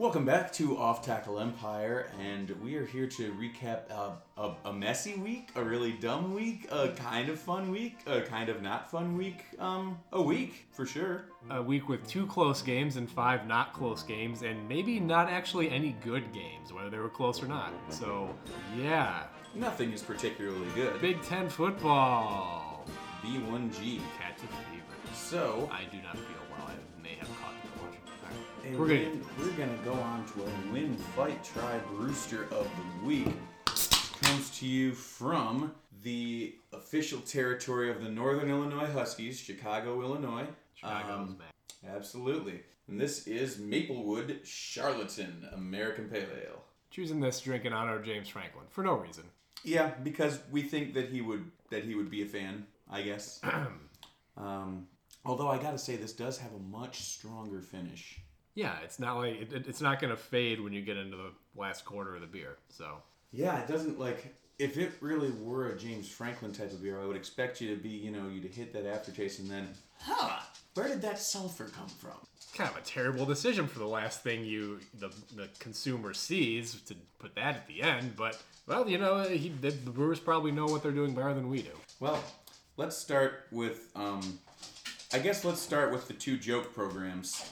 Welcome back to Off Tackle Empire, and we are here to recap uh, a, a messy week, a really dumb week, a kind of fun week, a kind of not fun week, um, a week for sure. a week with two close games and five not close games, and maybe not actually any good games, whether they were close or not. So, yeah, Nothing is particularly good. Big Ten football. B1G. Catch a fever. So, I do not feel a We're gonna- we're gonna go on to a win fight tribe rooster of the week. Comes to you from the official territory of the Northern Illinois Huskies, Chicago, Illinois. Chicago's Um, back. Absolutely. And this is Maplewood Charlatan American Pale Ale. Choosing this drink in honor of James Franklin for no reason. Yeah, because we think that he would that he would be a fan, I guess. um, although I gotta say, this does have a much stronger finish. Yeah, it's not like it, it- it's not gonna fade when you get into the last quarter of the beer. So Yeah, it doesn't like if it really were a James Franklin type of beer, I would expect you to be, you know, you to hit that aftertaste and then, huh, where did that sulfur come from? kind of a terrible decision for the last thing you the the consumer sees to put that at the end. But well, you know, he, the the Brewers probably know what they're doing better than we do. Well, let's start with, um, I guess let's start with the two joke programs.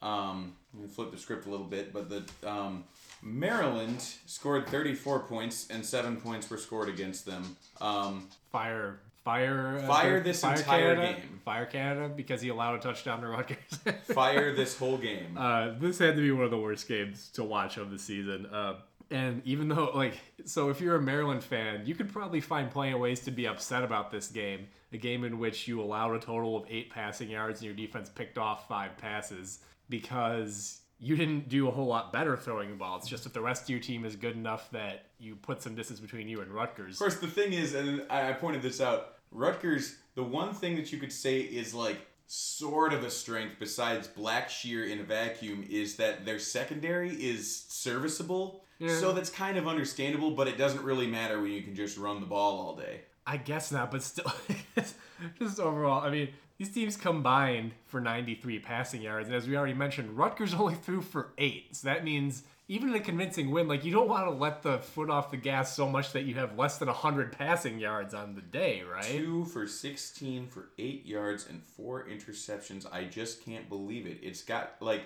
Um, flip the script a little bit, but the um, Maryland scored 34 points and seven points were scored against them. Um, Fire, fire, uh, Fire this entire Canada, game. Fire Canada because he allowed a touchdown to Rutgers. fire this whole game. Uh, this had to be one of the worst games to watch of the season. Uh, and even though, like, so if you're a Maryland fan, you could probably find plenty of ways to be upset about this game. A game in which you allowed a total of eight passing yards and your defense picked off five passes because you didn't do a whole lot better throwing the ball. It's just if the rest of your team is good enough that you put some distance between you and Rutgers. Of course, the thing is, and I I pointed this out, Rutgers, the one thing that you could say is like sort of a strength besides Blackshear in a vacuum is that their secondary is serviceable. Yeah. So that's kind of understandable, but it doesn't really matter when you can just run the ball all day. I guess not, but still, just overall, I mean, these teams combined for 93 passing yards, and as we already mentioned, Rutgers only threw for eight. So that means even in a convincing win, like you don't want to let the foot off the gas so much that you have less than 100 passing yards on the day, right? Two for 16 for eight yards and four interceptions. I just can't believe it. It's got like.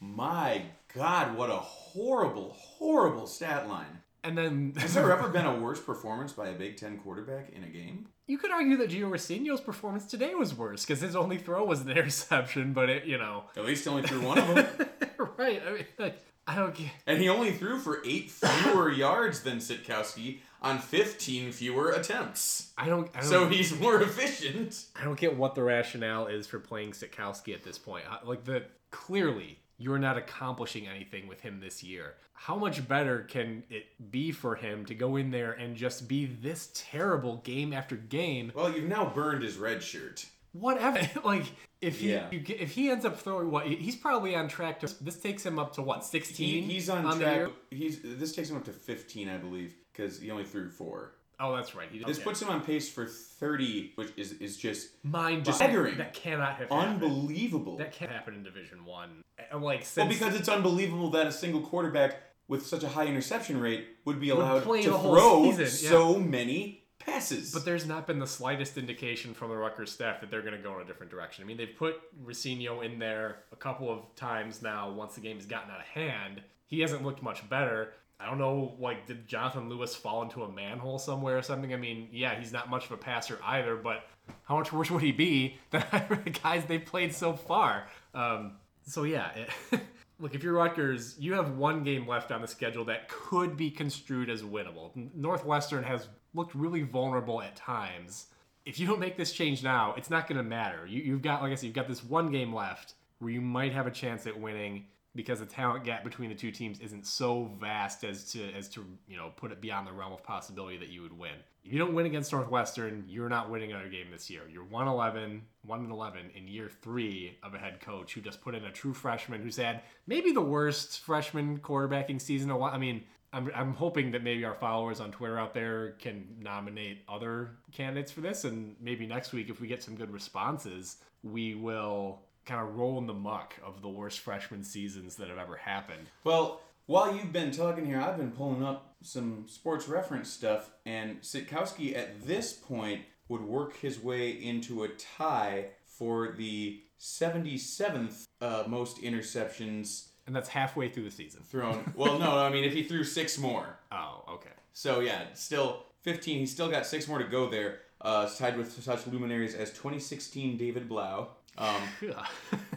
My God, what a horrible, horrible stat line. And then Has there ever been a worse performance by a Big Ten quarterback in a game? You could argue that Gio Rescigno's performance today was worse because his only throw was an interception, but it, you know, At least he only threw one of them. right? I mean, like, I don't get. and he only threw for eight fewer yards than Sitkowski on 15 fewer attempts. I don't. I don't So he's more efficient. I don't get what the rationale is for playing Sitkowski at this point. Like the clearly you're not accomplishing anything with him this year. How much better can it be for him to go in there and just be this terrible game after game? Well, you've now burned his red shirt. Whatever. like if he Yeah. if he ends up throwing what he's probably on track to. This takes him up to what He, 16. he's on, the track. He's this takes him up to 15, I believe, because he only threw four. Oh, that's right. He This okay. puts him on pace for 30, which is is just mind staggering. that cannot have happened. unbelievable. That can't happen in Division One. And, Like Well, because it's unbelievable that a single quarterback with such a high interception rate would be allowed play to throw season, yeah. so many passes. But there's not been the slightest indication from the Rutgers staff that they're going to go in a different direction. I mean, they've put Rescigno in there a couple of times now once the game has gotten out of hand. He hasn't looked much better. I don't know, like, did Jonathan Lewis fall into a manhole somewhere or something? I mean, yeah, he's not much of a passer either, but how much worse would he be than the guys they've played so far? Um, so, yeah. It, Look, if you're Rutgers, you have one game left on the schedule that could be construed as winnable. Northwestern has looked really vulnerable at times. If you don't make this change now, it's not going to matter. You, you've got, like I said, you've got this one game left where you might have a chance at winning. Because the talent gap between the two teams isn't so vast as to as to you know put it beyond the realm of possibility that you would win. If you don't win against Northwestern, you're not winning another game this year. You're 111, 1 and 11 in year three of a head coach who just put in a true freshman who's had maybe the worst freshman quarterbacking season. A while. I mean, I'm, I'm hoping that maybe our followers on Twitter out there can nominate other candidates for this, and maybe next week if we get some good responses, we will kind of roll in the muck of the worst freshman seasons that have ever happened. Well, while you've been talking here, I've been pulling up some sports reference stuff, and Sitkowski at this point would work his way into a tie for the 77th uh, most interceptions And that's halfway through the season. thrown. well, no, I mean, if he threw six more. Oh, okay. So, yeah, still 15. He's still got six more to go there. Uh, tied with such luminaries as 2016 David Blough. Um,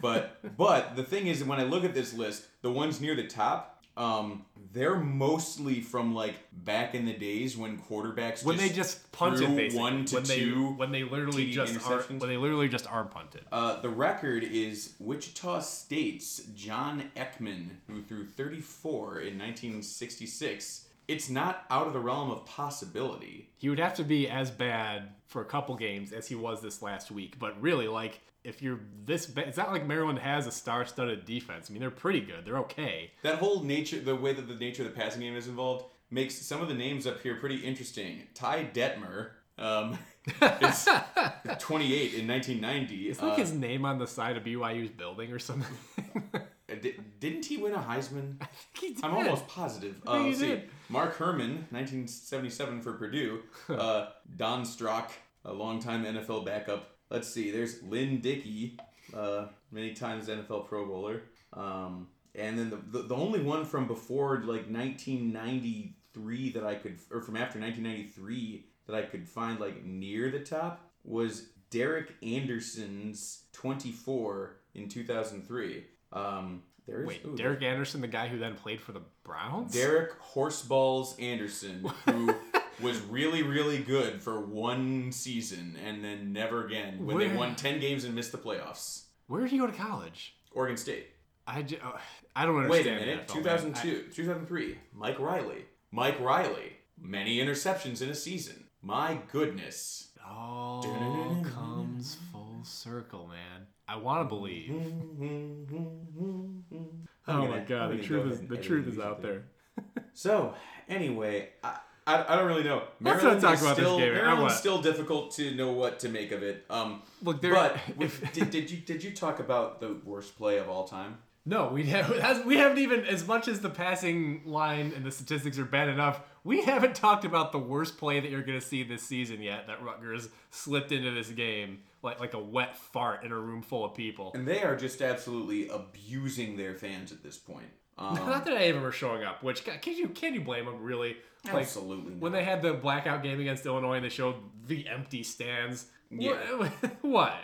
but but the thing is, when I look at this list, the ones near the top, um, they're mostly from like back in the days when quarterbacks when they just punted basically. one to when they, two when they literally TD just are, when they literally just are punted. Uh, the record is Wichita State's John Eckman, who threw 34 in 1966. It's not out of the realm of possibility. He would have to be as bad for a couple games as he was this last week. But really, like, if you're this bad, it's not like Maryland has a star-studded defense. I mean, they're pretty good. They're okay. That whole nature, the way that the nature of the passing game is involved, makes some of the names up here pretty interesting. Ty Detmer um, is 28 in 1990. It's like Uh, his name on the side of BYU's building or something. di- didn't he win a Heisman? he did. I'm almost positive. think Uh, he let's see. did. Mark Herrmann, 1977 for Purdue. Uh, Don Strock, a longtime NFL backup. Let's see. There's Lynn Dickey, uh, many times NFL Pro Bowler. Um, and then the, the the only one from before like 1993 that I could, or from after 1993 that I could find like near the top was Derek Anderson's 24 in 2003. Um, there's Wait, ooh, Derek Anderson, the guy who then played for the Browns? Derek Horseballs Anderson, who was really, really good for one season and then never again when they won 10 games and missed the playoffs. Where did he go to college? Oregon State. I, ju- uh, I don't Wait understand. a minute. NFL, man. 2002, 2003. Mike Riley. Mike Riley. Many interceptions in a season. My goodness. I- all comes full circle, man. I want to believe. Oh my god, the truth is the truth is out there. So, anyway, I, I, I don't really know. Let's not Maryland talk is about this still, game. I Maryland's still difficult to know what to make of it. Um, Look, there. but with, did, did you did you talk about the worst play of all time? No, we have we haven't even as much as the passing line and the statistics are bad enough. We haven't talked about the worst play that you're going to see this season yet. That Rutgers slipped into this game like like a wet fart in a room full of people. And they are just absolutely abusing their fans at this point. Um, Not that any of them are showing up. Which can you can you blame them really? Like, absolutely. When they had the blackout game against Illinois and they showed the empty stands. Yeah. What? what?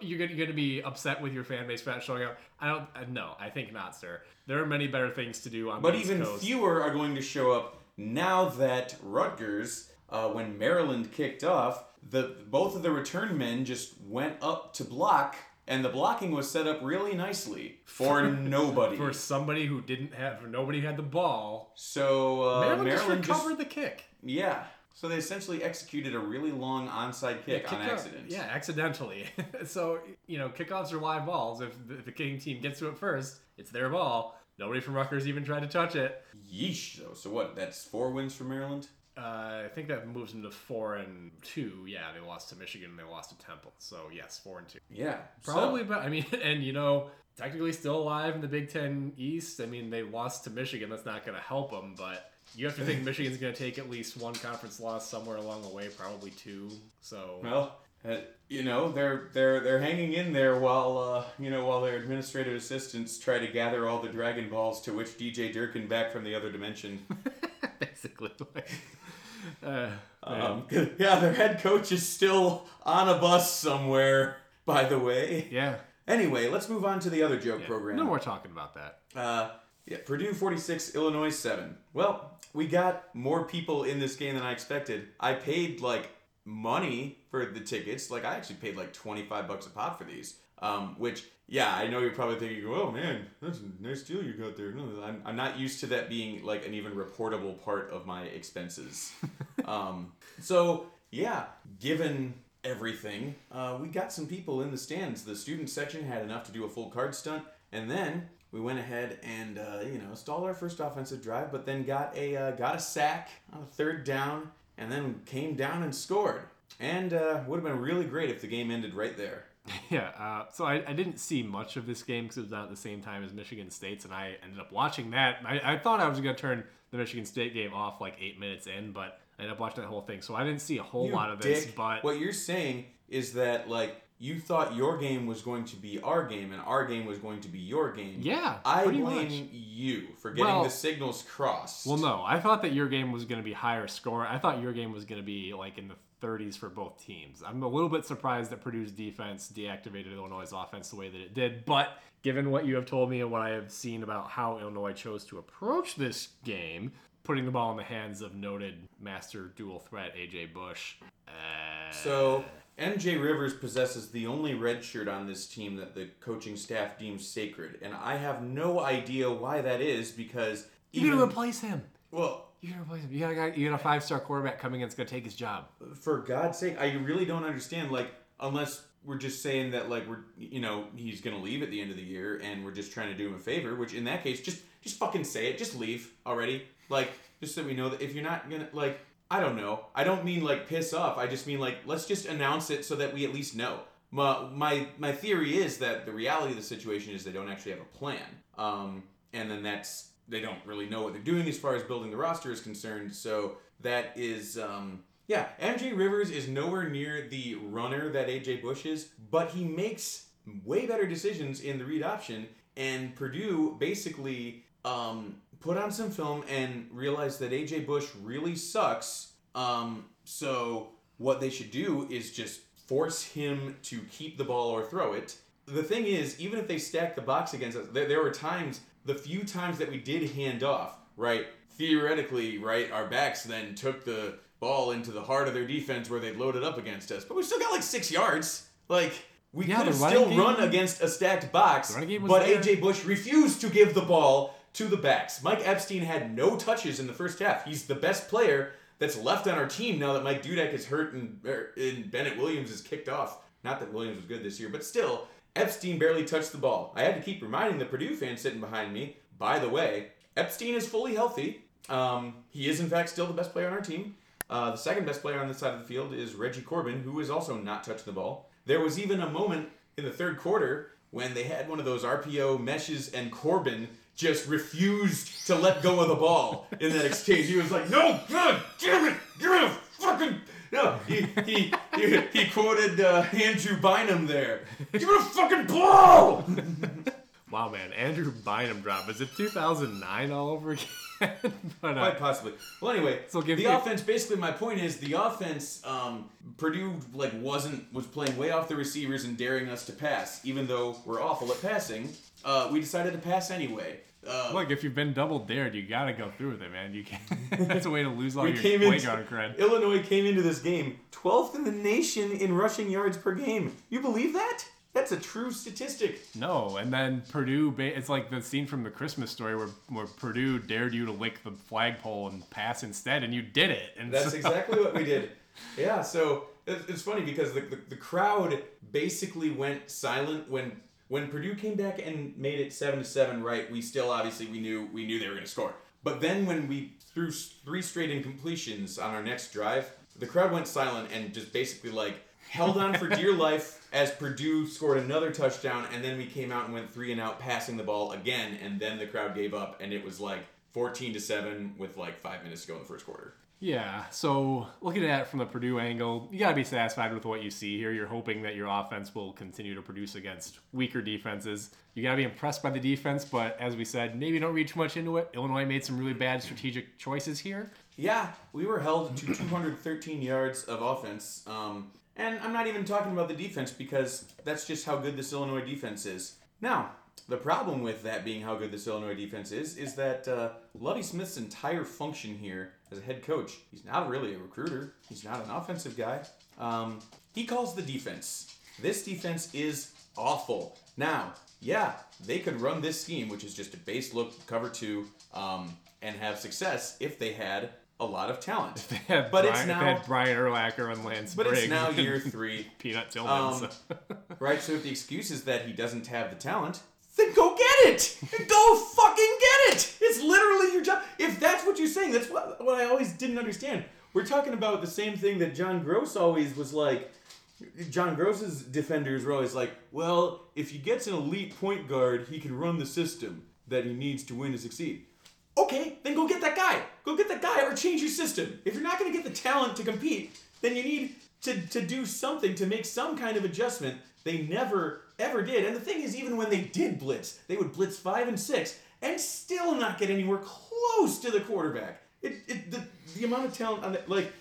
You're gonna, be upset with your fan base for not showing up? I don't. uh, No, I think not, sir. There are many better things to do on But even Coast. fewer are going to show up now that Rutgers, uh, when Maryland kicked off, the both of the return men just went up to block, and the blocking was set up really nicely for nobody. for somebody who didn't have nobody had the ball. so uh, Maryland, Maryland, just just, recovered the kick. yeah. So they essentially executed a really long onside kick on Kicked out- accident. Yeah, accidentally. so you know, kickoffs are live balls. If the, if the kicking team gets to it first, it's their ball. Nobody from Rutgers even tried to touch it. Yeesh. Though. So what? That's four wins for Maryland. Uh, I think that moves them to four and two. Yeah, they lost to Michigan and they lost to Temple. So yes, four and two. Yeah. so- Probably, but I mean, and you know, technically still alive in the Big Ten East. I mean, they lost to Michigan. That's not going to help them, but you have to think Michigan's going to take at least one conference loss somewhere along the way, probably two. So Well, uh, you know they're they're they're hanging in there while uh, you know while their administrative assistants try to gather all the Dragon Balls to which DJ Durkin back from the other dimension. basically, uh, Um, yeah, their head coach is still on a bus somewhere. By the way. yeah. Anyway, let's move on to the other joke program. No more talking about that. Uh, yeah, Purdue 46, Illinois 7. Well, we got more people in this game than I expected. I paid like money for the tickets. Like I actually paid like 25 bucks a pop for these. Um, which, yeah, I know you're probably thinking, oh man, that's a nice deal you got there. No, I'm, I'm not used to that being like an even reportable part of my expenses. um, so, yeah, given everything, uh, we got some people in the stands. The student section had enough to do a full card stunt, and then we went ahead and uh, you know stalled our first offensive drive, but then got a uh, got a sack on a third down, and then came down and scored. And uh, would have been really great if the game ended right there. Yeah, uh, so I, I didn't see much of this game because it was not at the same time as Michigan State's, and I ended up watching that. I, I thought I was going to turn the Michigan State game off like eight minutes in, but I ended up watching that whole thing. So I didn't see a whole You lot of this, but what you're saying is that like you thought your game was going to be our game and our game was going to be your game. yeah, I blame much. you for getting Well- the signals crossed. Well, no, I thought that your game was going to be higher score. I thought your game was going to be like in the 30s for both teams. I'm a little bit surprised that Purdue's defense deactivated Illinois' offense the way that it did, but given what you have told me and what I have seen about how Illinois chose to approach this game, putting the ball in the hands of noted master dual threat AJ Bush. Uh, So MJ Rivers possesses the only red shirt on this team that the coaching staff deems sacred, and I have no idea why that is because you even got to replace him. well, You to replace him. You got you got a five star quarterback coming in going to take his job. for God's sake, I really don't understand. Like, unless we're just saying that, like, we're you know he's gonna leave at the end of the year, and we're just trying to do him a favor. Which in that case, just just fucking say it. Just leave already. Like, just so we know that if you're not gonna like, I don't know. I don't mean like piss off. I just mean like let's just announce it so that we at least know. My my my theory is that the reality of the situation is they don't actually have a plan. Um, and then that's they don't really know what they're doing as far as building the roster is concerned. So that is um, yeah, MJ Rivers is nowhere near the runner that AJ Bush is, but he makes way better decisions in the read option. And Purdue basically um, put on some film and realized that AJ Bush really sucks. Um, so what they should do is just force him to keep the ball or throw it. The thing is, even if they stack the box against us, there, there were times, the few times that we did hand off, right? Theoretically, right, our backs then took the ball into the heart of their defense where they'd loaded up against us. But we still got like six yards. Like, we Yeah, could have still game- run against a stacked box, running game was but there. AJ Bush refused to give the ball to the backs. Mike Epstein had no touches in the first half. He's the best player that's left on our team now that Mike Dudek is hurt and, er, and Bennett Williams is kicked off. Not that Williams was good this year, but still, Epstein barely touched the ball. I had to keep reminding the Purdue fan sitting behind me, by the way, Epstein is fully healthy. Um, he is, in fact, still the best player on our team. Uh, the second best player on this side of the field is Reggie Corbin, who is also not touching the ball. There was even a moment in the third quarter when they had one of those RPO meshes and Corbin just refused to let go of the ball in that exchange. He was like, "No, God damn it, give me a fucking." No, he he he, he quoted uh, Andrew Bynum there. Give me a fucking blow. Wow, man, Andrew Bynum drop. Is it 2009 all over again? but uh, Quite possibly. Well, anyway, So give- the offense. Basically, my point is the offense. Um, Purdue like wasn't was playing way off the receivers and daring us to pass, even though we're awful at passing. Uh, we decided to pass anyway. Uh, look, if you've been double dared, you gotta go through with it, man. You can't. That's a way to lose all we your came point into cred. Illinois came into this game 12th in the nation in rushing yards per game. You believe that? That's a true statistic. No, and then Purdue. It's like the scene from the Christmas story where where Purdue dared you to lick the flagpole and pass instead, and you did it. And That's so- exactly what we did. Yeah, so it's funny because the, the, the crowd basically went silent when when Purdue came back and made it seven to seven. Right, we still obviously we knew we knew they were going to score, but then when we threw three straight incompletions on our next drive, the crowd went silent and just basically like held on for dear life as Purdue scored another touchdown, and then we came out and went three and out, passing the ball again, and then the crowd gave up, and it was like. 14 to 7 with like 5 minutes to go in the first quarter. Yeah, so looking at it from the Purdue angle, you got to be satisfied with what you see here. You're hoping that your offense will continue to produce against weaker defenses. You got to be impressed by the defense, but as we said, maybe don't read too much into it. Illinois made some really bad strategic choices here. Yeah, we were held to 213 yards of offense. Um, and I'm not even talking about the defense because that's just how good this Illinois defense is. Now, the problem with that being how good this Illinois defense is, is that uh, Lovie Smith's entire function here as a head coach, he's not really a recruiter. He's not an offensive guy. Um, he calls the defense. This defense is awful. Now, yeah, they could run this scheme, which is just a base look cover two, um, and have success if they had a lot of talent. But Brian, it's now, had Brian Urlacher and Lance but Briggs it's now year three. Peanut Tillman. Um, Right, so if the excuse is that he doesn't have the talent, then go get it! go fucking get it! It's literally your job. If that's what you're saying, that's what, what I always didn't understand. We're talking about the same thing that John Groce always was like. John Groce's defenders were always like, well, if he gets an elite point guard, he can run the system that he needs to win and succeed. Okay, then go get that guy. Go get that guy or change your system. If you're not going to get the talent to compete, then you need to, to do something to make some kind of adjustment. They never, ever did. And the thing is, even when they did blitz, they would blitz five and six and still not get anywhere close to the quarterback. It, it the, the amount of talent, on it, like,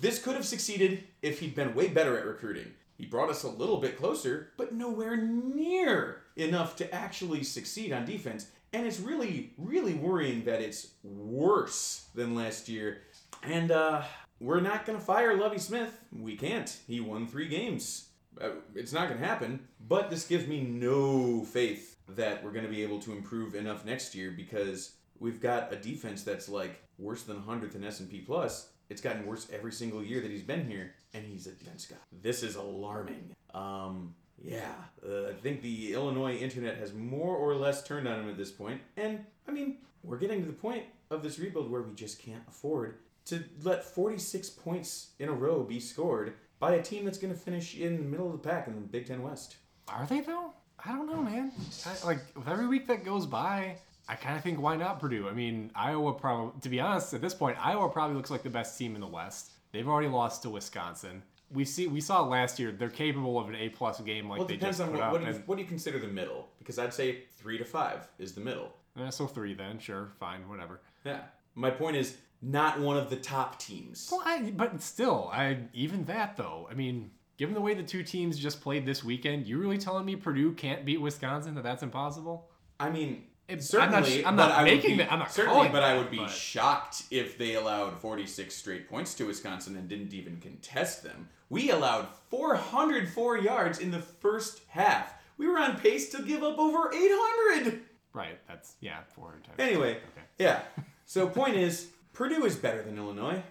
this could have succeeded if he'd been way better at recruiting. He brought us a little bit closer, but nowhere near enough to actually succeed on defense. And it's really, really worrying that it's worse than last year. And uh, we're not going to fire Lovie Smith. We can't. He won three games. Uh, it's not going to happen. But this gives me no faith that we're going to be able to improve enough next year because we've got a defense that's like worse than 100th in S&P plus. It's gotten worse every single year that he's been here, and he's a defense guy. This is alarming. Um, yeah, uh, I think the Illinois internet has more or less turned on him at this point, and I mean, we're getting to the point of this rebuild where we just can't afford to let 46 points in a row be scored by a team that's going to finish in the middle of the pack in the Big Ten West. Are they though? I don't know, man. I, like with every week that goes by, I kind of think why not Purdue? I mean, Iowa probably. To be honest, at this point, Iowa probably looks like the best team in the West. They've already lost to Wisconsin. We see we saw last year they're capable of an A plus game like Well, they depends just on put what, up. what, do you, and- what do you consider the middle? Because I'd say three to five is the middle. eh, so three then, sure, fine, whatever. Yeah. My point is not one of the top teams. Well, I, but still, I even that though. I mean, given the way the two teams just played this weekend, you really telling me Purdue can't beat Wisconsin? That that's impossible? I mean, It- I'm certainly, not I'm not but I would making be, that- I'm not certainly, calling but I would be but- shocked if they allowed 46 straight points to Wisconsin and didn't even contest them. We allowed 404 yards in the first half. We were on pace to give up over 800. Right. That's yeah, 400 times. Anyway, Okay. yeah. So point is, Purdue is better than Illinois.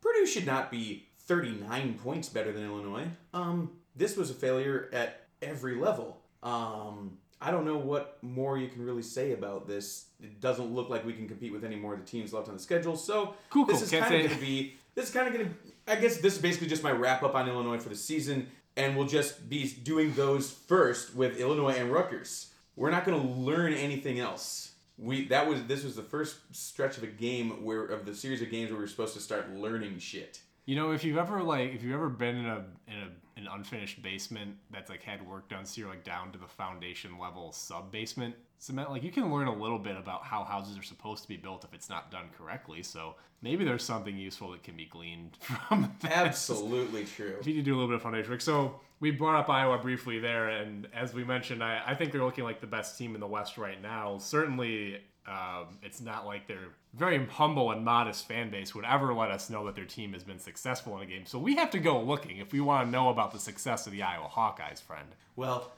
Purdue should not be 39 points better than Illinois. Um, this was a failure at every level. Um, I don't know what more you can really say about this. It doesn't look like we can compete with any more of the teams left on the schedule. So Cool, this cool. is kind of going to be. This is kind of going to. I guess this is basically just my wrap up on Illinois for the season, and we'll just be doing those first with Illinois and Rutgers. We're not going to learn anything else. We that was this was the first stretch of a game where of the series of games where we were supposed to start learning shit. You know, if you've ever like if you've ever been in a in a an unfinished basement that's like had work done, so you're like down to the foundation level sub basement cement, like you can learn a little bit about how houses are supposed to be built if it's not done correctly. So maybe there's something useful that can be gleaned from that. Absolutely true. If you need to do a little bit of foundation work. So we brought up Iowa briefly there, and as we mentioned, I, I think they're looking like the best team in the West right now. Certainly, um, it's not like their very humble and modest fan base would ever let us know that their team has been successful in a game. So we have to go looking if we want to know about the success of the Iowa Hawkeyes, friend. Well,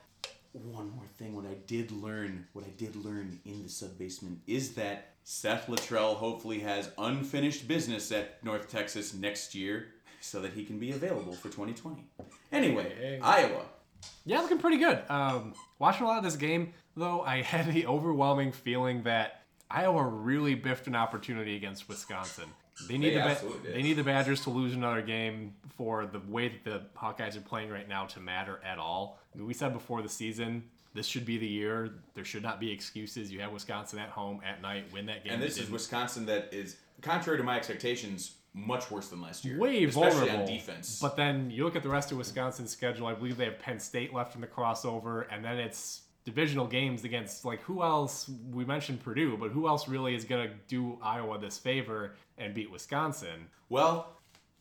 one more thing. What I did learn, what I did learn in the sub basement is that Seth Littrell hopefully has unfinished business at North Texas next year, so that he can be available for 2020. Anyway, Iowa. Yeah, looking pretty good. Um, watching a lot of this game, though, I had the overwhelming feeling that Iowa really biffed an opportunity against Wisconsin. They need They the ba- they need the Badgers to lose another game for the way that the Hawkeyes are playing right now to matter at all. I mean, we said before the season this should be the year. There should not be excuses. You have Wisconsin at home at night, win that game. And this is. Wisconsin that is, contrary to my expectations, much worse than last year. way especially vulnerable on defense. But then you look at the rest of Wisconsin's schedule. I believe they have Penn State left in the crossover, and then it's divisional games against like who else? We mentioned Purdue, but who else really is gonna do Iowa this favor and beat Wisconsin? well,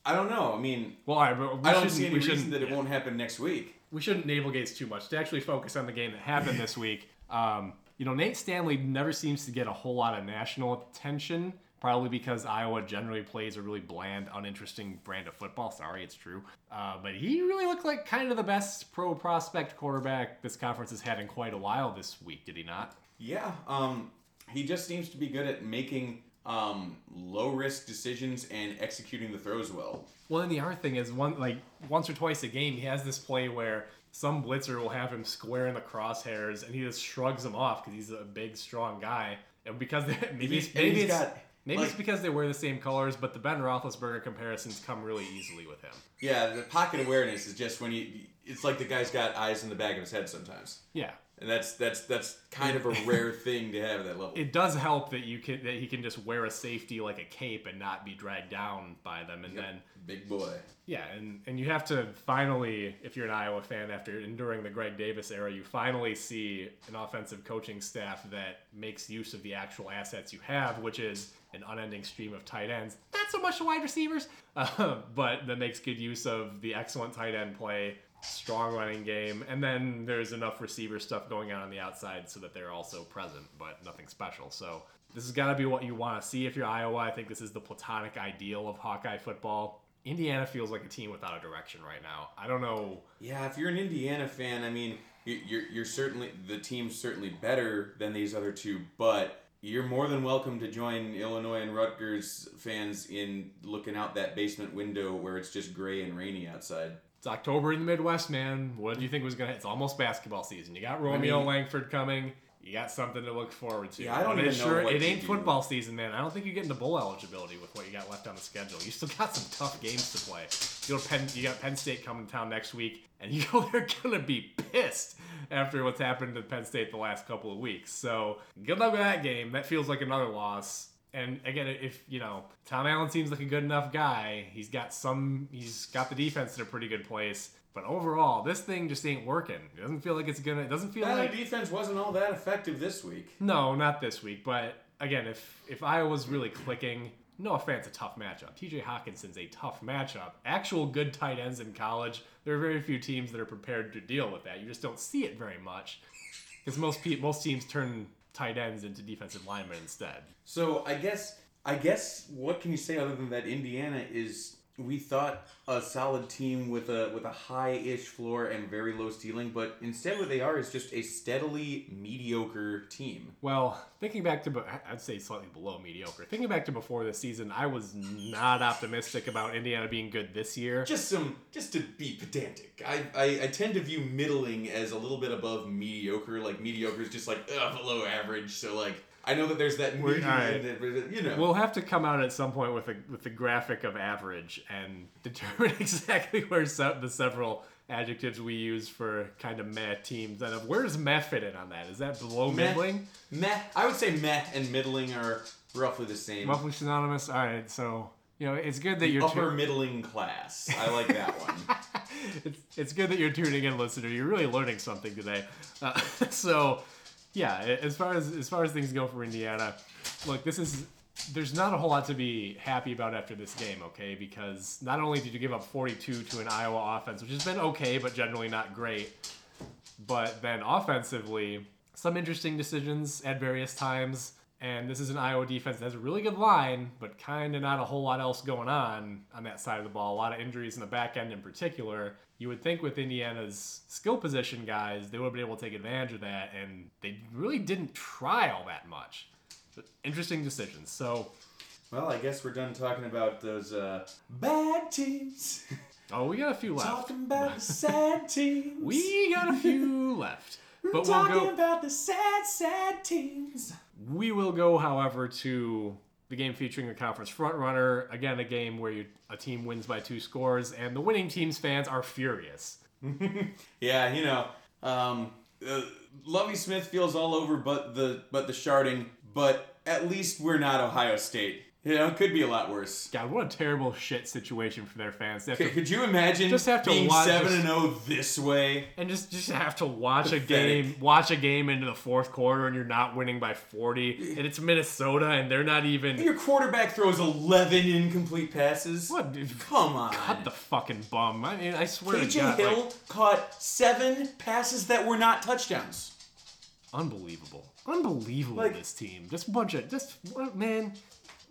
I don't know. I mean, Well, but we I don't see any reason that it won't happen next week. we shouldn't navel gaze too much to actually focus on the game that happened this week. Um, you know, Nate Stanley never seems to get a whole lot of national attention Probably because Iowa generally plays a really bland, uninteresting brand of football. Sorry, it's true. Uh, but he really looked like kind of the best pro prospect quarterback this conference has had in quite a while this week, did he not? Yeah, um, he just seems to be good at making um, low risk decisions and executing the throws well. Well, and the other thing is, one like once or twice a game, he has this play where some blitzer will have him square in the crosshairs, and he just shrugs him off because he's a big, strong guy. And because maybe He's- maybe he's got, maybe it's because they wear the same colors, but the Ben Roethlisberger comparisons come really easily with him. Yeah, the pocket awareness is just when you. It's like the guy's got eyes in the back of his head sometimes, Yeah, and that's that's that's kind of a rare thing to have at that level. it does help that you can that he can just wear a safety like a cape and not be dragged down by them, and then. Big boy. Yeah, and, and you have to finally, if you're an Iowa fan, after enduring the Greg Davis era, you finally see an offensive coaching staff that makes use of the actual assets you have, which is an unending stream of tight ends. Not so much the wide receivers, uh, but that makes good use of the excellent tight end play, strong running game, and then there's enough receiver stuff going on on the outside so that they're also present, but nothing special. So this has got to be what you want to see if you're Iowa. I think this is the platonic ideal of Hawkeye football. Indiana feels like a team without a direction right now. I don't know. Yeah, if you're an Indiana fan, I mean, you- you're you're certainly the team's certainly better than these other two, but you're more than welcome to join Illinois and Rutgers fans in looking out that basement window where it's just gray and rainy outside. It's October in the Midwest, man. What do you think was gonna? It's almost basketball season. You got Romeo mean- Langford coming. You got something to look forward to. Yeah, I don't even know sure, what It ain't do. football season, man. I don't think you get into bowl eligibility with what you got left on the schedule. You still got some tough games to play. You know, Penn, you got Penn State coming to town next week, and you know they're gonna be pissed after what's happened to Penn State the last couple of weeks. So good luck with that game. That feels like another loss. And again, if you know Tom Allen seems like a good enough guy, he's got some, he's got the defense in a pretty good place. But overall, this thing just ain't working. It doesn't feel like it's gonna. It doesn't feel That like defense wasn't all that effective this week. no, not this week. But again, if if Iowa's really clicking, no offense, a tough matchup. T.J. Hockenson's a tough matchup. Actual good tight ends in college. There are very few teams that are prepared to deal with that. You just don't see it very much because most pe- most teams turn tight ends into defensive linemen instead. So I guess I guess what can you say other than that Indiana is we thought a solid team with a with a high-ish floor and very low ceiling, but instead what they are is just a steadily mediocre team. Well, thinking back to, I'd say slightly below mediocre. Thinking back to before the season, I was not optimistic about Indiana being good this year. Just some just to be pedantic. I, I, I tend to view middling as a little bit above mediocre. Like mediocre is just like ugh, below average. So like I know that there's that medium, alright. that- you know. We'll have to come out at some point with a with the graphic of average and determine exactly where se- the several adjectives we use for kind of meh teams and of where does meh fit in on that? Is that below Meh. middling? meh. I would say meh and middling are roughly the same. Roughly synonymous. All right, so you know it's good that you're Upper tu- middling class. I like that one. it's, it's good that you're tuning in, listener. You're really learning something today. Uh, so, yeah, as far as as far as things go for Indiana, look, this is there's not a whole lot to be happy about after this game, okay? Because not only did you give up 42 to an Iowa offense, which has been okay but generally not great, but then offensively, some interesting decisions at various times. And this is an Iowa defense that has a really good line, but kind of not a whole lot else going on on that side of the ball. A lot of injuries in the back end in particular. You would think with Indiana's skill position guys, they would be able to take advantage of that, and they really didn't try all that much. But interesting decisions. So, Well, I guess we're done talking about those uh, bad teams. oh, we got a few left. talking about the sad teams. We got a few left. We're But we'll go. about the sad, sad teams. We will go, however, to the game featuring the conference frontrunner. Again, a game where you, a team wins by two scores, and the winning team's fans are furious. Yeah, you know, um, uh, Lovie Smith feels all over, but the but the sharding. But at least we're not Ohio State. Know, it could be a lot worse. God, what a terrible shit situation for their fans. Could, to, could you imagine Just have to being seven and zero this way? and just just have to watch a game, watch a game into the fourth quarter, and you're not winning by 40, and it's Minnesota, and they're not even. Your quarterback throws eleven incomplete passes. What? dude, Come on. Cut the fucking bum. I mean, I swear to KJ God, Hill like, caught seven passes that were not touchdowns. unbelievable, unbelievable. Like- this team, just a bunch of just man.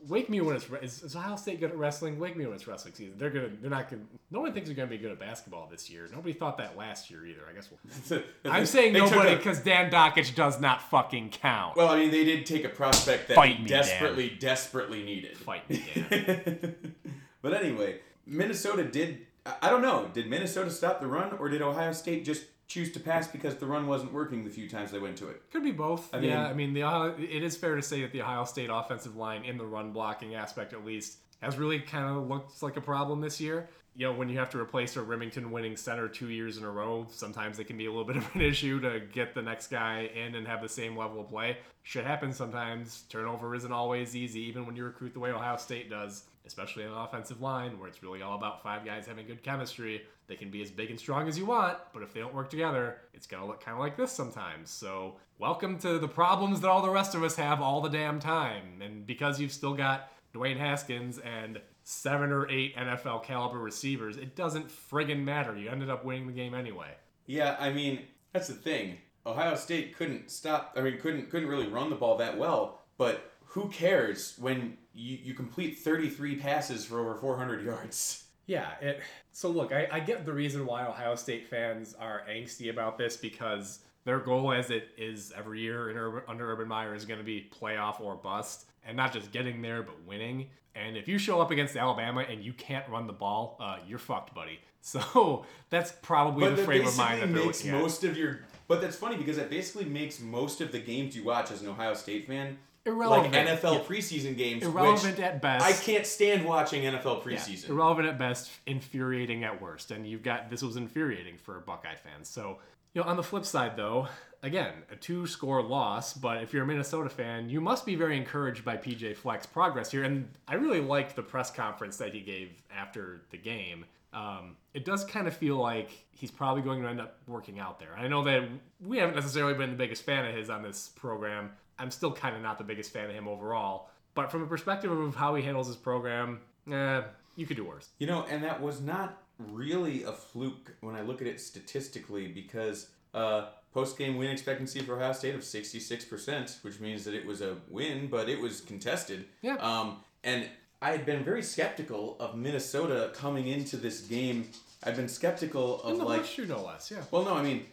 Wake me when it's is, is Ohio State good at wrestling? Wake me when it's wrestling season. They're gonna they're not gonna. No one thinks they're gonna be good at basketball this year. Nobody thought that last year either. I guess we'll. I'm saying nobody because Dan Dakich does not fucking count. Well, I mean, they did take a prospect that Fight me, desperately, desperately needed. Fight me, Dan. but anyway, Minnesota did. I don't know. Did Minnesota stop the run, or did Ohio State just choose to pass because the run wasn't working the few times they went to it? Could be both. I yeah, mean- I mean the Ohio, it is fair to say that the Ohio State offensive line in the run blocking aspect at least has really kind of looked like a problem this year. You know, when you have to replace a Rimington winning center two years in a row, sometimes it can be a little bit of an issue to get the next guy in and have the same level of play. Shit happens sometimes. Turnover isn't always easy, even when you recruit the way Ohio State does, especially on an offensive line where it's really all about five guys having good chemistry. They can be as big and strong as you want, but if they don't work together, it's gonna look kind of like this sometimes. So, welcome to the problems that all the rest of us have all the damn time. And because you've still got Dwayne Haskins and seven or eight NFL caliber receivers, it doesn't friggin' matter. You ended up winning the game anyway. Yeah, I mean, that's the thing. Ohio State couldn't stop. I mean, couldn't couldn't really run the ball that well. But who cares when you, you complete 33 passes for over 400 yards? Yeah, it. So look, I, I get the reason why Ohio State fans are angsty about this because their goal, as it is every year in under Urban Meyer, is going to be playoff or bust, and not just getting there but winning. And if you show up against Alabama and you can't run the ball, uh, you're fucked, buddy. So that's probably the that frame of mind that they're makes looking at. most of your. But that's funny because that basically makes most of the games you watch as an Ohio State fan Irrelevant. like NFL Yeah. preseason games. Irrelevant which at best. I can't stand watching NFL Yeah, preseason. irrelevant at best, infuriating at worst. And you've got this was infuriating for Buckeye fans. So, you know, on the flip side though, again, a two score loss, but if you're a Minnesota fan, you must be very encouraged by PJ Fleck's progress here. And I really liked the press conference that he gave after the game. Um, it does kind of feel like he's probably going to end up working out there. I know that we haven't necessarily been the biggest fan of his on this program. I'm still kind of not the biggest fan of him overall. But from a perspective of how he handles his program, eh, you could do worse. You know, and that was not really a fluke when I look at it statistically because uh, post game win expectancy for Ohio State of 66%, which means that it was a win, but it was contested. Yeah. Um, and I had been very skeptical of Minnesota coming into this game. I've been skeptical of In the like horseshoe, no less. Yeah. well, no, I mean,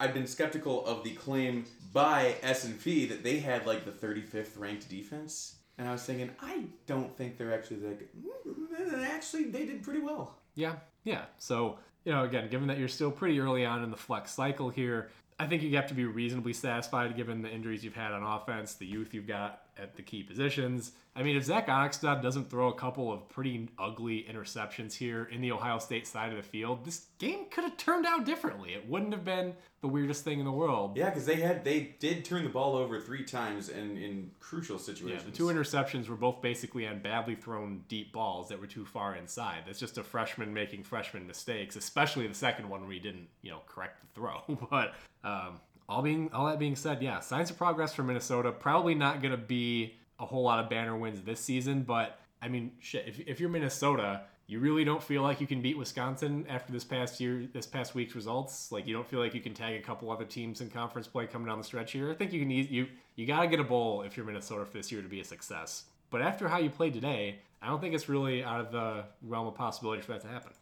I've been skeptical of the claim by S&P that they had like the 35th ranked defense. And I was thinking, I don't think they're actually that good. Mm, Actually, they did pretty well. Yeah. Yeah. So you know, again, given that you're still pretty early on in the flex cycle here, I think you have to be reasonably satisfied given the injuries you've had on offense, the youth you've got at the key positions. I mean, if Zach Annexstad doesn't throw a couple of pretty ugly interceptions here in the Ohio State side of the field, this game could have turned out differently. It wouldn't have been the weirdest thing in the world. Yeah, because they had they did turn the ball over three times and in crucial Yeah, situations. the two interceptions were both basically on badly thrown deep balls that were too far inside. That's just a freshman making freshman mistakes, especially the second one where he didn't, you know, correct the throw. but um, all being all that being said, yeah, signs of progress for Minnesota. Probably not to be a whole lot of banner wins this season, but I mean, shit, if, if you're Minnesota, you really don't feel like you can beat Wisconsin after this past year, this past week's results. Like you don't feel like you can tag a couple other teams in conference play coming down the stretch here. I think you can you you got to get a bowl if you're Minnesota for this year to be a success. But after how you played today, I don't think it's really out of the realm of possibility for that to happen.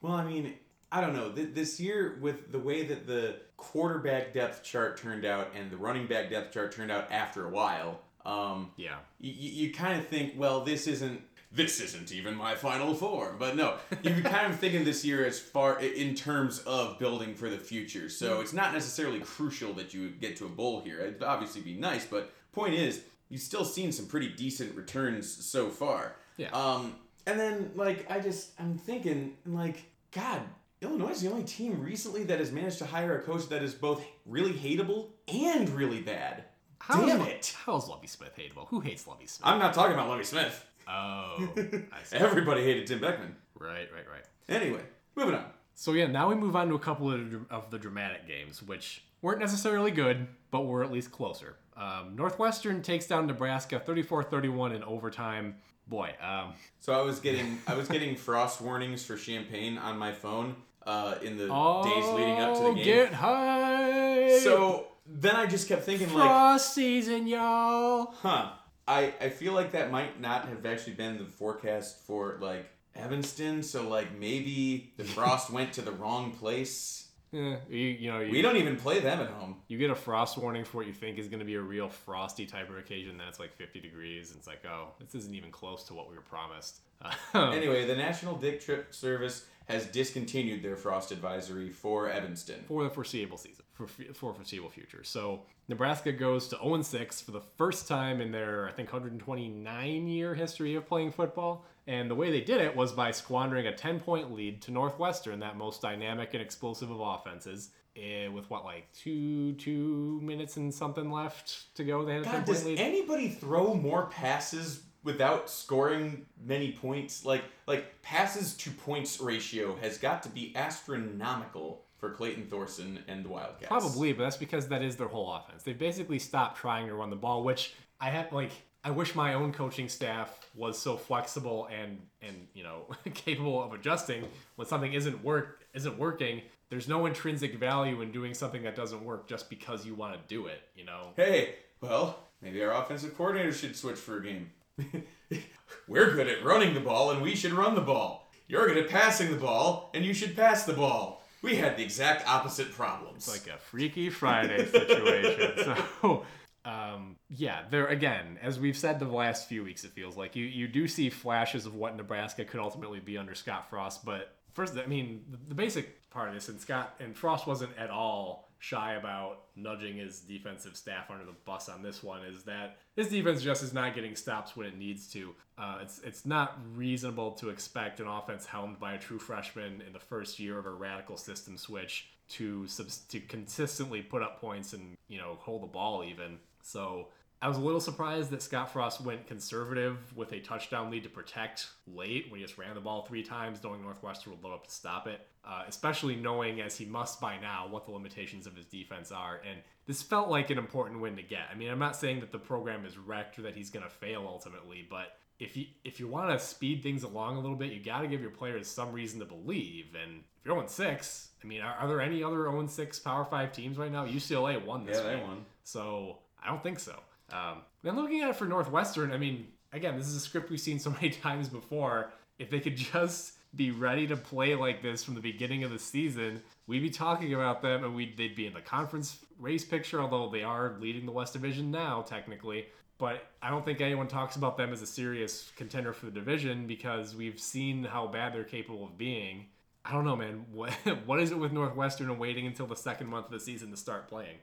Well, I mean, I don't know. Th- This year, with the way that the quarterback depth chart turned out and the running back depth chart turned out after a while, um, Yeah. you, you kind of think, well, this isn't this isn't even my final form. But no, you're kind of thinking this year as far in terms of building for the future. So it's not necessarily crucial that you get to a bowl here. It'd obviously be nice, but point is, you've still seen some pretty decent returns so far. Yeah. Um, and then like I just I'm thinking like God. Illinois is the only team recently that has managed to hire a coach that is both really hateable and really bad. How's, Damn it! How's Lovie Smith hateable? Who hates Lovie Smith? I'm not talking about Lovie Smith. oh, I see. Everybody hated Tim Beckman. right, right, right. Anyway, moving on. So yeah, now we move on to a couple of, the- of the dramatic games, which weren't necessarily good, but were at least closer. Um, Northwestern takes down Nebraska 34-31 in overtime. Boy, um, So I was getting I was getting frost warnings for Champaign on my phone uh, in the oh, days leading up to the game. get high. So then I just kept thinking like, frost season, y'all. huh. I, I I feel like that might not have actually been the forecast for like Evanston. So like maybe the frost went to the wrong place. Yeah, you, you know, you, We don't even play them at home. you get a frost warning for what you think is going to be a real frosty type of occasion. Then it's like 50 degrees. And it's like, oh, this isn't even close to what we were promised. Anyway, the National Dick Trip Service has discontinued their frost advisory for Evanston. for the foreseeable season, for for foreseeable future. So Nebraska goes to 0 6 for the first time in their I think 129 year history of playing football. And the way they did it was by squandering a 10 point lead to Northwestern, that most dynamic and explosive of offenses. eh, with what like two two minutes and something left to go, they had a 10 God, point does lead. anybody throw more passes without scoring many points? Like like passes to points ratio has got to be astronomical for Clayton Thorson and the Wildcats. Probably, but that's because that is their whole offense. They've basically stopped trying to run the ball, which I have like I wish my own coaching staff was so flexible and and you know capable of adjusting when something isn't work isn't working. There's no intrinsic value in doing something that doesn't work just because you want to do it, you know. Hey, well, maybe our offensive coordinator should switch for a game. We're good at running the ball and we should run the ball. You're good at passing the ball and you should pass the ball. We had the exact opposite problems. It's like a Freaky Friday situation. so, um, yeah, there again, as we've said the last few weeks, it feels like you you do see flashes of what Nebraska could ultimately be under Scott Frost. But first, I mean, the, the basic part of this, and Scott and Frost wasn't at all shy about nudging his defensive staff under the bus on this one. Is that his defense just is not getting stops when it needs to. Uh, it's it's not reasonable to expect an offense helmed by a true freshman in the first year of a radical system switch to to consistently put up points and you know hold the ball even. So I was a little surprised that Scott Frost went conservative with a touchdown lead to protect late when he just ran the ball three times, knowing Northwestern would load up to stop it. Uh, especially knowing, as he must by now, what the limitations of his defense are. And this felt like an important win to get. I mean, I'm not saying that the program is wrecked or that he's going to fail ultimately, but if you if you want to speed things along a little bit, you got to give your players some reason to believe. And if you're 0 6, I mean, are, are there any other 0 6 Power Five teams right now? UCLA won this Yeah, they won. So I don't think so. Um, then looking at it for Northwestern, I mean, again, this is a script we've seen so many times before. If they could just be ready to play like this from the beginning of the season, we'd be talking about them and we'd they'd be in the conference race picture, although they are leading the West Division now, technically. But I don't think anyone talks about them as a serious contender for the division because we've seen how bad they're capable of being. I don't know, man. What what is it with Northwestern and waiting until the second month of the season to start playing?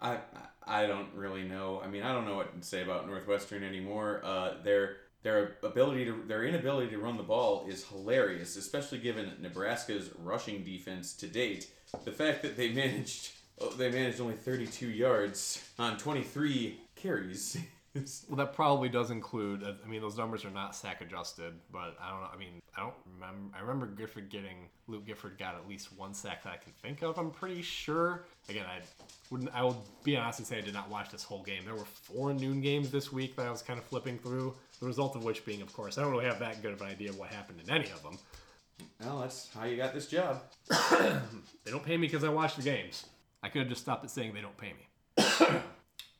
I I don't really know. I mean, I don't know what to say about Northwestern anymore. Uh, their their ability to their inability to run the ball is hilarious, especially given Nebraska's rushing defense to date. The fact that they managed oh, they managed only 32 yards on 23 carries. Well, that probably does include. uh, I mean, those numbers are not sack adjusted, but I don't know. I mean, I don't remember. I remember Gifford getting Luke Gifford got at least one sack that I can think of. I'm pretty sure. Again, I wouldn't. I will be honest and say I did not watch this whole game. There were four noon games this week that I was kind of flipping through. The result of which being, of course, I don't really have that good of an idea of what happened in any of them. well, that's how you got this job. They don't pay me because I watch the games. I could have just stopped at saying they don't pay me.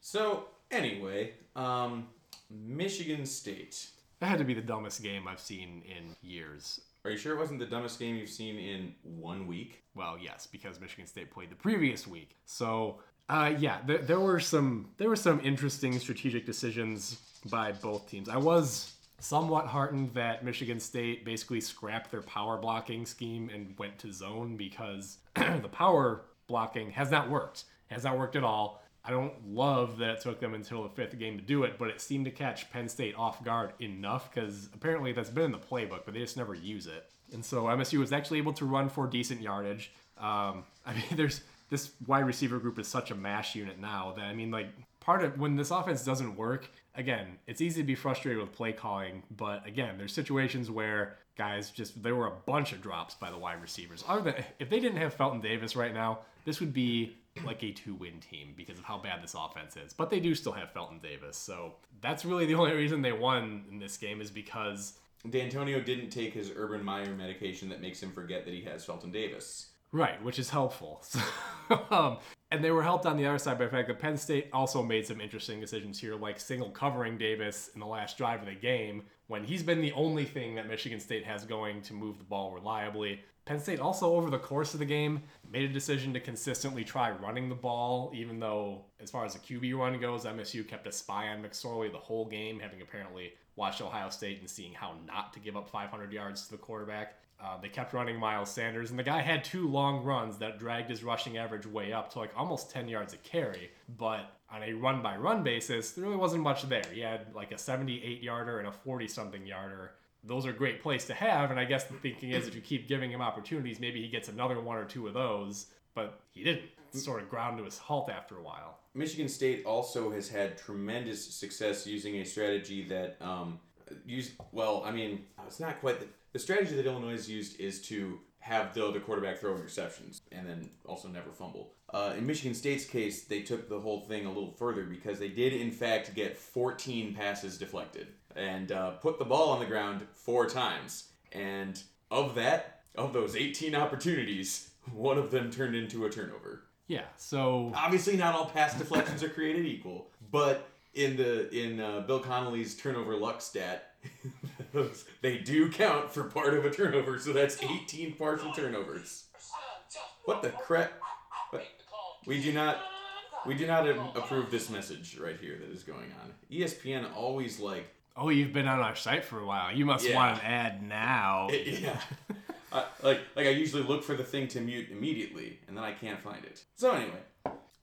So anyway, um, Michigan State. That had to be the dumbest game I've seen in years. Are you sure it wasn't the dumbest game you've seen in one week? Well, yes, because Michigan State played the previous week. So, uh, yeah, there, there were some there were some interesting strategic decisions by both teams. I was somewhat heartened that Michigan State basically scrapped their power blocking scheme and went to zone because the power blocking has not worked. Has not worked at all. I don't love that it took them until the fifth game to do it, but it seemed to catch Penn State off guard enough because apparently that's been in the playbook, but they just never use it. And so MSU was actually able to run for decent yardage. Um, I mean, there's this wide receiver group is such a mash unit now that I mean, like part of when this offense doesn't work, again, it's easy to be frustrated with play calling, but again, there's situations where guys just there were a bunch of drops by the wide receivers. Other than if they didn't have Felton Davis right now, this would be like a two-win team because of how bad this offense is. But they do still have Felton Davis, so that's really the only reason they won in this game is because D'Antonio didn't take his Urban Meyer medication that makes him forget that he has Felton Davis. Right, which is helpful. So, um, And they were helped on the other side by the fact that Penn State also made some interesting decisions here, like single covering Davis in the last drive of the game, when he's been the only thing that Michigan State has going to move the ball reliably. Penn State also, over the course of the game, made a decision to consistently try running the ball, even though, as far as the QB run goes, MSU kept a spy on McSorley the whole game, having apparently watched Ohio State and seeing how not to give up 500 yards to the quarterback. Uh, they kept running Miles Sanders, and the guy had two long runs that dragged his rushing average way up to like almost 10 yards a carry. But on a run by run basis, there really wasn't much there. He had like a 78 yarder and a 40 something yarder those are great plays to have. And I guess the thinking is if you keep giving him opportunities, maybe he gets another one or two of those. But he didn't. Sort of ground to his halt after a while. Michigan State also has had tremendous success using a strategy that um, use well. I mean, it's not quite the, the strategy that Illinois has used is to have the other quarterback throw interceptions and then also never fumble. Uh, in Michigan State's case, they took the whole thing a little further because they did in fact get 14 passes deflected and uh, put the ball on the ground four times. And of that, of those 18 opportunities, one of them turned into a turnover. Yeah. So Obviously, not all pass deflections are created equal, but in the in uh, Bill Connolly's turnover luck stat, those- they do count for part of a turnover. So that's 18 partial turnovers. What the crap? We do not we do not approve this message right here that is going on. ESPN always like oh, you've been on our site for a while. You must Yeah. want an ad now. yeah. Uh, like like I usually look for the thing to mute immediately, and then I can't find it. So anyway,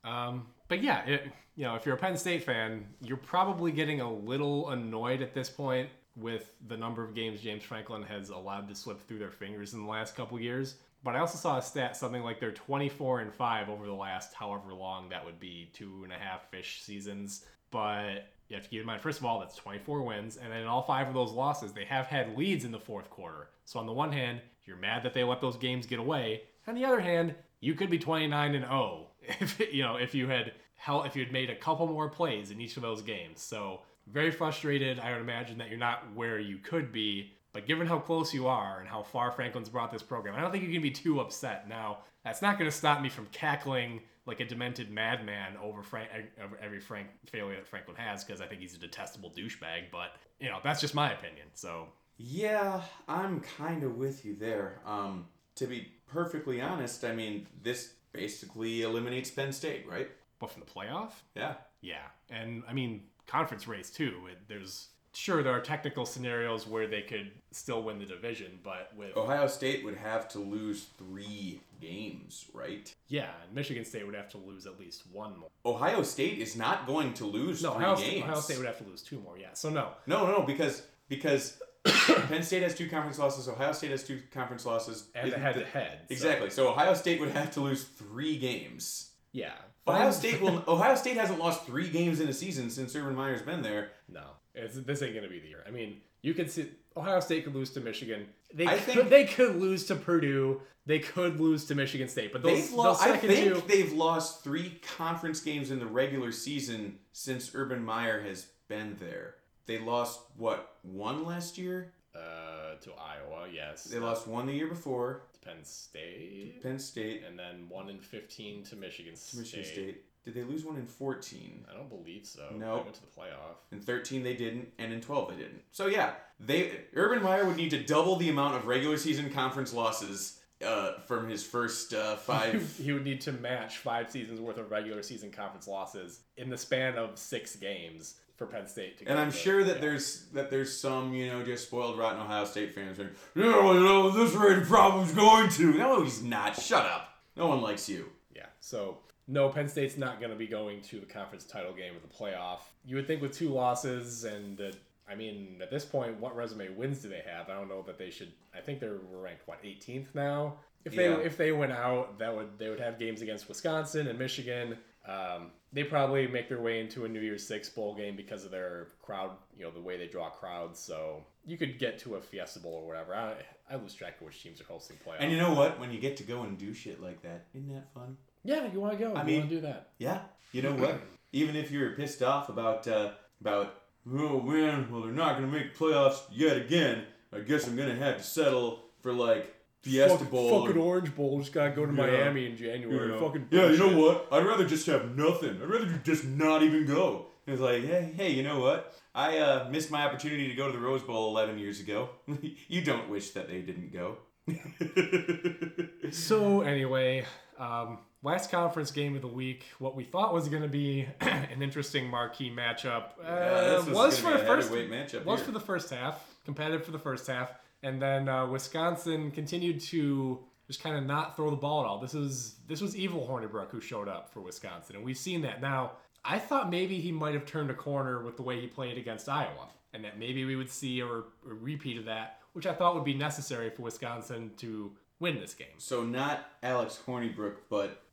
Um, but yeah, it, you know, if you're a Penn State fan, you're probably getting a little annoyed at this point with the number of games James Franklin has allowed to slip through their fingers in the last couple years. But I also saw a stat something like they're 24 and five over the last however long that would be two and a half fish seasons. But you have to keep in mind, first of all, that's 24 wins, and then in all five of those losses, they have had leads in the fourth quarter. So on the one hand, you're mad that they let those games get away. On the other hand, you could be 29 and 0 if you know if you had hell if you had made a couple more plays in each of those games. So very frustrated. I would imagine that you're not where you could be. But given how close you are and how far Franklin's brought this program, I don't think you can be too upset. Now, that's not going to stop me from cackling like a demented madman over Frank, over every Frank failure that Franklin has because I think he's a detestable douchebag. But you know, that's just my opinion. So yeah, I'm kind of with you there. Um, to be perfectly honest, I mean this basically eliminates Penn State, right? but from the playoff, Yeah. Yeah, and I mean conference race too. It, there's sure there are technical scenarios where they could still win the division, but with Ohio State would have to lose three games, right? yeah, and Michigan State would have to lose at least one more. Ohio State is not going to lose No, three Ohio games. Ohio State would have to lose two more. Yeah, so no. No, no, no, because because Penn State has two conference losses. Ohio State has two conference losses. And head the- to head. so- Exactly. So Ohio State would have to lose three games. Yeah. Ohio State will. Ohio State hasn't lost three games in a season since Urban Meyer's been there. No, it's, this ain't gonna be the year. I mean, you could see Ohio State could lose to Michigan. They I could, think- they could lose to Purdue. They could lose to Michigan State. But those, They've lost. I think two, they've lost three conference games in the regular season since Urban Meyer has been there. They lost what one last year. uh, to Iowa, yes. They lost one the year before. Penn State. Penn State, and then one in 15 to Michigan State. Michigan State. Did they lose one in fourteen? I don't believe so. Nope. I went to the playoff. In 13 they didn't, and in 12 they didn't. So yeah, they Urban Meyer would need to double the amount of regular season conference losses uh, from his first uh, five. he would need to match five seasons worth of regular season conference losses in the span of six games for Penn State to. and I'm sure that there's that there's some you know just spoiled rotten Ohio State fans saying, you know this rate problem's going to. No, he's not. Shut up. No one likes you. Yeah. So no, Penn State's not going to be going to the conference title game or the playoff. You would think with two losses and. Uh, I mean, at this point, what resume wins do they have? I don't know that they should. I think they're ranked what 18th now. If they Yeah. if they went out, that would they would have games against Wisconsin and Michigan. Um, they probably make their way into a New Year's Six bowl game because of their crowd, you know, the way they draw crowds. So you could get to a Fiesta Bowl or whatever. I, I lose track of which teams are hosting playoffs. And you know what? When you get to go and do shit like that, isn't that fun? Yeah, you want to go? I you mean- want to do that? Yeah. You know what? Even if you're pissed off about uh, about oh man, well they're not gonna make playoffs yet again. I guess I'm gonna have to settle for like Fiesta Fuck- Bowl. fucking Orange Bowl. Just gotta go to Yeah. Miami in January. Yeah. Fucking yeah, you know what? I'd rather just have nothing. I'd rather just not even go. It's like, hey, hey, you know what? I uh, missed my opportunity to go to the Rose Bowl 11 years ago. you don't wish that they didn't go. So anyway, um, last conference game of the week, what we thought was going to be an interesting marquee matchup uh, Yeah, this was gonna for the first matchup was here. for the first half, competitive for the first half, and then uh, Wisconsin continued to just kind of not throw the ball at all. This was this was evil Hornibrook who showed up for Wisconsin, and we've seen that now. I thought maybe he might have turned a corner with the way he played against Iowa, and that maybe we would see a, a repeat of that, which I thought would be necessary for Wisconsin to win this game. So not Alex Hornibrook, but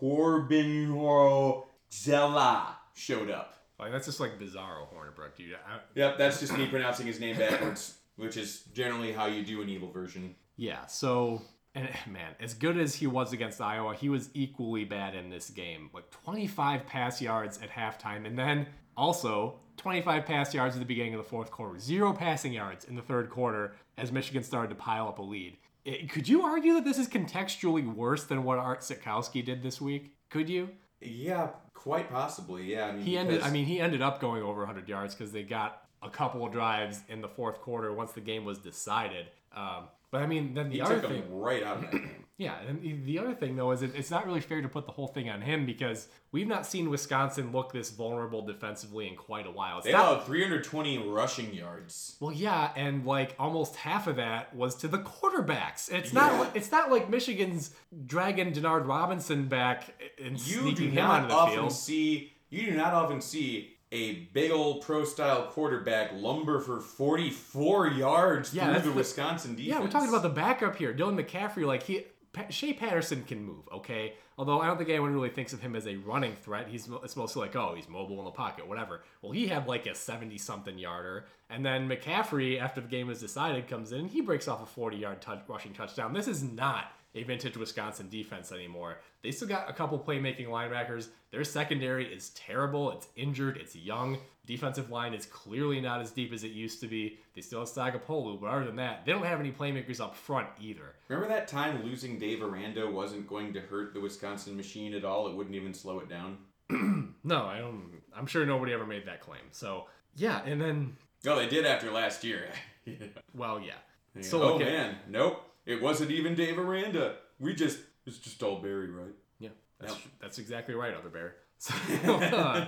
Corbin Zella showed up. Like that's just like bizarro Hornibrook, dude. I, Yep, that's just me pronouncing his name backwards, which is generally how you do an evil version. yeah. So and man, as good as he was against Iowa, he was equally bad in this game. Like 25 pass yards at halftime, and then also 25 pass yards at the beginning of the fourth quarter. Zero passing yards in the third quarter as Michigan started to pile up a lead. It- could you argue that this is contextually worse than what Art Sitkowski did this week? Could you? Yeah, quite possibly. Yeah, I mean, He ended. because- I mean, he ended up going over 100 yards because they got a couple of drives in the fourth quarter once the game was decided. Um, but I mean, then the he other took thing, right out of that. Yeah, and the- the other thing though is it, it's not really fair to put the whole thing on him because we've not seen Wisconsin look this vulnerable defensively in quite a while. It's They not, allowed 320 rushing yards. well, yeah, and like almost half of that was to the quarterbacks. It's not. Yeah. li- It's not like Michigan's dragging Denard Robinson back and You sneaking him not onto the often field. see. You do not often see a big old pro style quarterback lumber for 44 yards Yeah, through the the- Wisconsin defense. Yeah, we're talking about the backup here, Dylan McCaffrey. Like he, pa- Shea Patterson can move, okay. Although I don't think anyone really thinks of him as a running threat. He's it's mostly like, oh, he's mobile in the pocket, whatever. Well, he had like a seventy-something yarder, and then McCaffrey, after the game was decided, comes in. He breaks off a forty-yard touch, rushing touchdown. This is not a vintage Wisconsin defense anymore. They still got a couple playmaking linebackers. Their secondary is terrible. It's injured. It's young. Defensive line is clearly not as deep as it used to be. They still have Sagapolu, but other than that, they don't have any playmakers up front either. Remember that time losing Dave Aranda wasn't going to hurt the Wisconsin machine at all? It wouldn't even slow it down. No, I don't. I'm sure nobody ever made that claim. So yeah, and then Oh, they did after last year. Yeah. well, yeah. Yeah. So oh look at- man, nope. It wasn't even Dave Aranda. We just it's just all Barry, right? Yeah, that's, Yep. that's exactly right, Other Bear. So, uh,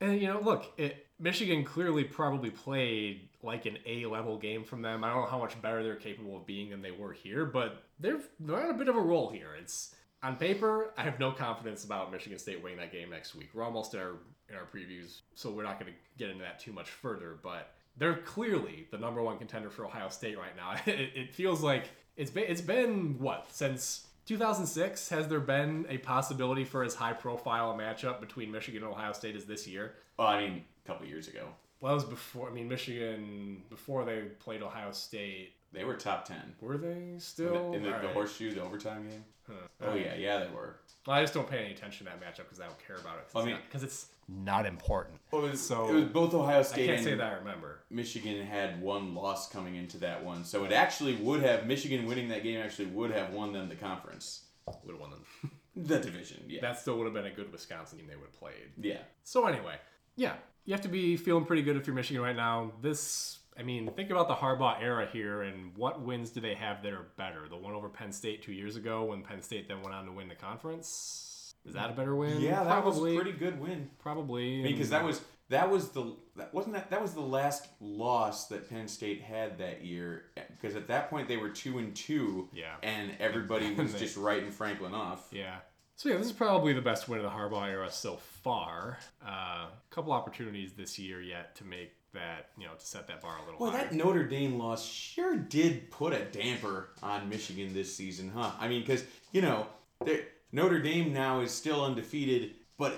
and you know, look, it, Michigan clearly probably played like an A level game from them. I don't know how much better they're capable of being than they were here, but they're they're on a bit of a roll here. It's on paper, I have no confidence about Michigan State winning that game next week. We're almost in our in our previews, so we're not going to get into that too much further. But they're clearly the number one contender for Ohio State right now. It, it feels like it's been it's been what since 2006 has there been a possibility for as high profile a matchup between Michigan and Ohio State as this year? Well, I mean, a couple years ago, Well, it was before. I mean, Michigan before they played Ohio State. they were top ten Were they in still? the, in the, All the right. horseshoe, the overtime game. Huh. Oh yeah, yeah, they were. Well, I just don't pay any attention to that matchup because I don't care about it. I mean- because it's not important. Well, it was, So, it was both Ohio State. I can't and say that I remember. Michigan had one loss coming into that one, so it actually would have Michigan winning that game actually would have won them the conference, Would have won them. the division. Yeah, that still would have been a good Wisconsin team they would have played. yeah. So anyway, yeah, you have to be feeling pretty good if you're Michigan right now. This, I mean, think about the Harbaugh era here and what wins do they have that are better? The one over Penn State two years ago when Penn State then went on to win the conference. Is that a better win? Yeah, that probably. was a pretty good win. Probably. because that was that was the that wasn't that that was the last loss that Penn State had that year because at that point they were two and two Yeah. and everybody was just writing Franklin off. Yeah. So yeah, this is probably the best win of the Harbaugh era so far. A uh, couple opportunities this year yet to make that, you know, to set that bar a little Well, higher. that Notre Dame loss sure did put a damper on Michigan this season, huh? I mean, because you know they're- Notre Dame now is still undefeated, but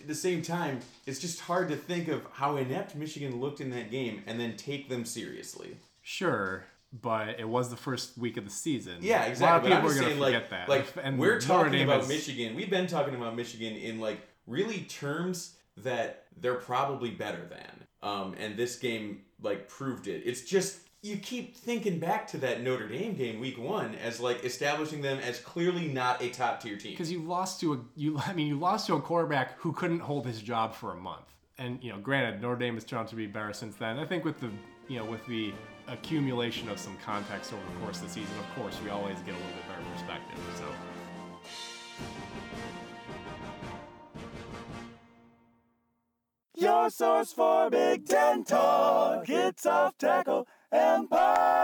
at the same time, it's just hard to think of how inept Michigan looked in that game and then take them seriously. Sure, but it was the first week of the season. Yeah, exactly. A lot of people are going to like, that. like And we're talking about is- Michigan. We've been talking about Michigan in like really terms that they're probably better than. Um, and this game like proved it. It's just you keep thinking back to that Notre Dame game week one as like establishing them as clearly not a top tier team. because you lost to a you I mean you lost to a quarterback who couldn't hold his job for a month. And you know, granted, Notre Dame has turned out to be better since then. I think with the you know with the accumulation of some context over the course of the season, of course, we always get a little bit better perspective. So Your source for Big Ten talk. It's off tackle Empire.